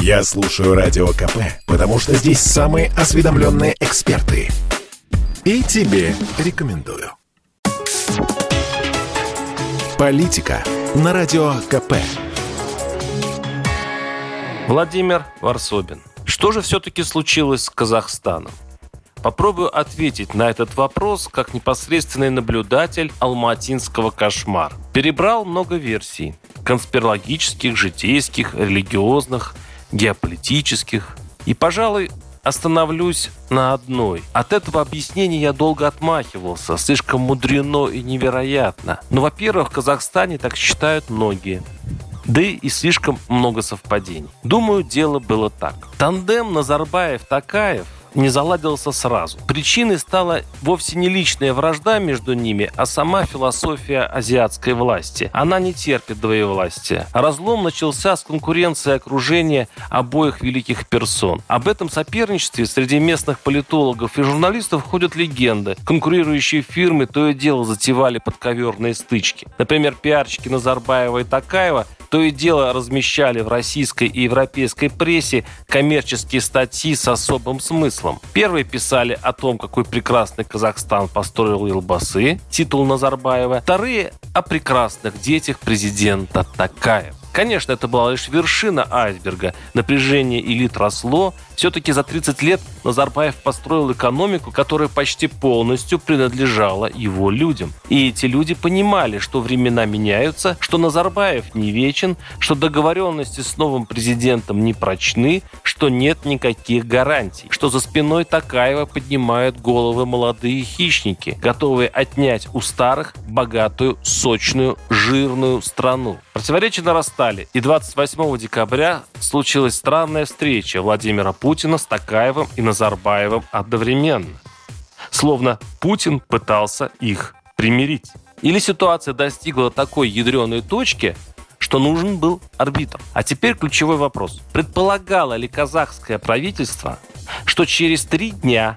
Я слушаю Радио КП, потому что здесь самые осведомленные эксперты. И тебе рекомендую. Политика на Радио КП. Владимир Варсобин. Что же все-таки случилось с Казахстаном? Попробую ответить на этот вопрос как непосредственный наблюдатель алматинского кошмара. Перебрал много версий. Конспирологических, житейских, религиозных, геополитических. И, пожалуй, остановлюсь на одной. От этого объяснения я долго отмахивался. Слишком мудрено и невероятно. Но, во-первых, в Казахстане так считают многие. Да и слишком много совпадений. Думаю, дело было так. Тандем Назарбаев-Такаев не заладился сразу. Причиной стала вовсе не личная вражда между ними, а сама философия азиатской власти. Она не терпит двоевластия. Разлом начался с конкуренции окружения обоих великих персон. Об этом соперничестве среди местных политологов и журналистов ходят легенды. Конкурирующие фирмы то и дело затевали подковерные стычки. Например, пиарщики Назарбаева и Такаева то и дело размещали в российской и европейской прессе коммерческие статьи с особым смыслом. Первые писали о том, какой прекрасный Казахстан построил Елбасы, титул Назарбаева. Вторые о прекрасных детях президента Такаева. Конечно, это была лишь вершина айсберга. Напряжение элит росло. Все-таки за 30 лет Назарбаев построил экономику, которая почти полностью принадлежала его людям. И эти люди понимали, что времена меняются, что Назарбаев не вечен, что договоренности с новым президентом не прочны, что нет никаких гарантий, что за спиной Такаева поднимают головы молодые хищники, готовые отнять у старых богатую, сочную, жирную страну. Противоречия нарастали, и 28 декабря случилась странная встреча Владимира Путина с Такаевым и Назарбаевым одновременно. Словно Путин пытался их примирить. Или ситуация достигла такой ядреной точки, что нужен был арбитр. А теперь ключевой вопрос. Предполагало ли казахское правительство, что через три дня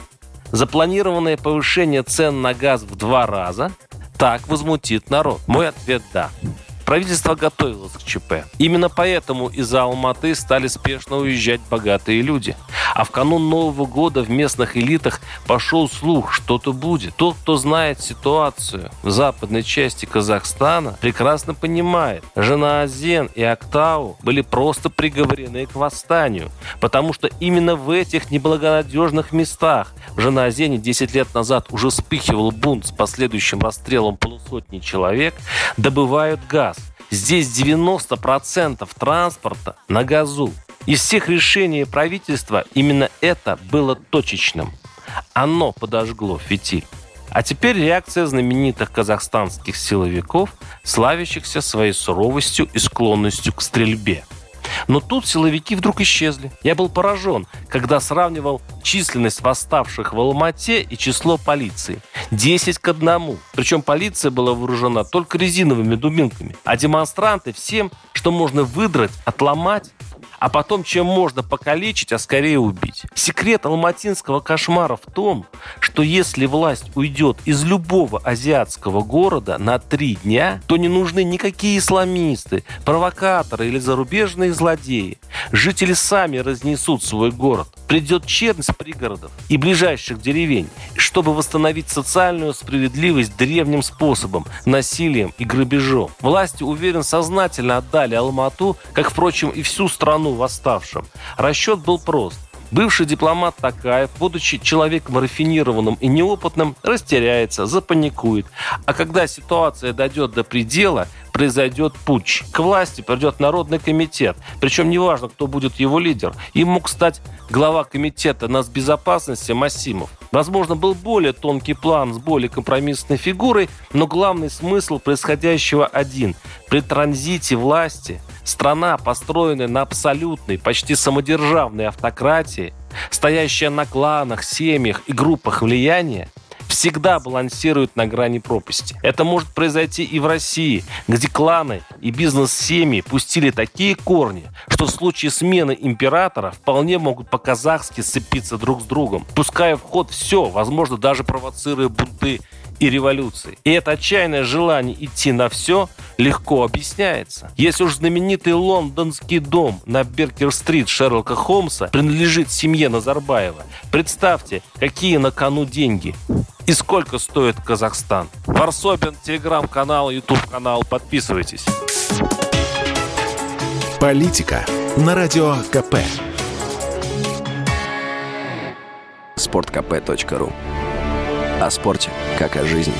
запланированное повышение цен на газ в два раза так возмутит народ? Мой ответ – да. Правительство готовилось к ЧП. Именно поэтому из-за Алматы стали спешно уезжать богатые люди. А в канун Нового года в местных элитах пошел слух, что-то будет. Тот, кто знает ситуацию в западной части Казахстана, прекрасно понимает, жена Азен и Актау были просто приговорены к восстанию. Потому что именно в этих неблагонадежных местах жена Азени 10 лет назад уже вспыхивал бунт с последующим расстрелом полусотни человек, добывают газ. Здесь 90% транспорта на газу. Из всех решений правительства именно это было точечным. Оно подожгло фитиль. А теперь реакция знаменитых казахстанских силовиков, славящихся своей суровостью и склонностью к стрельбе – но тут силовики вдруг исчезли. Я был поражен, когда сравнивал численность восставших в Алмате и число полиции. 10 к одному. Причем полиция была вооружена только резиновыми дубинками. А демонстранты всем, что можно выдрать, отломать, а потом чем можно покалечить, а скорее убить. Секрет алматинского кошмара в том, что если власть уйдет из любого азиатского города на три дня, то не нужны никакие исламисты, провокаторы или зарубежные злодеи. Жители сами разнесут свой город. Придет чернь с пригородов и ближайших деревень, чтобы восстановить социальную справедливость древним способом, насилием и грабежом. Власти, уверен, сознательно отдали Алмату, как, впрочем, и всю страну восставшим. Расчет был прост. Бывший дипломат Такаев, будучи человеком рафинированным и неопытным, растеряется, запаникует. А когда ситуация дойдет до предела, произойдет путч. К власти придет Народный комитет. Причем неважно, кто будет его лидер. Им мог стать глава комитета безопасности Массимов. Возможно, был более тонкий план с более компромиссной фигурой, но главный смысл происходящего один. При транзите власти страна, построенная на абсолютной, почти самодержавной автократии, стоящая на кланах, семьях и группах влияния, всегда балансирует на грани пропасти. Это может произойти и в России, где кланы и бизнес-семьи пустили такие корни, что в случае смены императора вполне могут по-казахски сцепиться друг с другом, пуская в ход все, возможно, даже провоцируя бунты и революции. И это отчаянное желание идти на все легко объясняется. Если уж знаменитый лондонский дом на Беркер-стрит Шерлока Холмса принадлежит семье Назарбаева, представьте, какие на кону деньги. И сколько стоит Казахстан? Варсобин, телеграм-канал, ютуб-канал. Подписывайтесь. Политика на Радио КП. Спорткп.ру О спорте, как о жизни.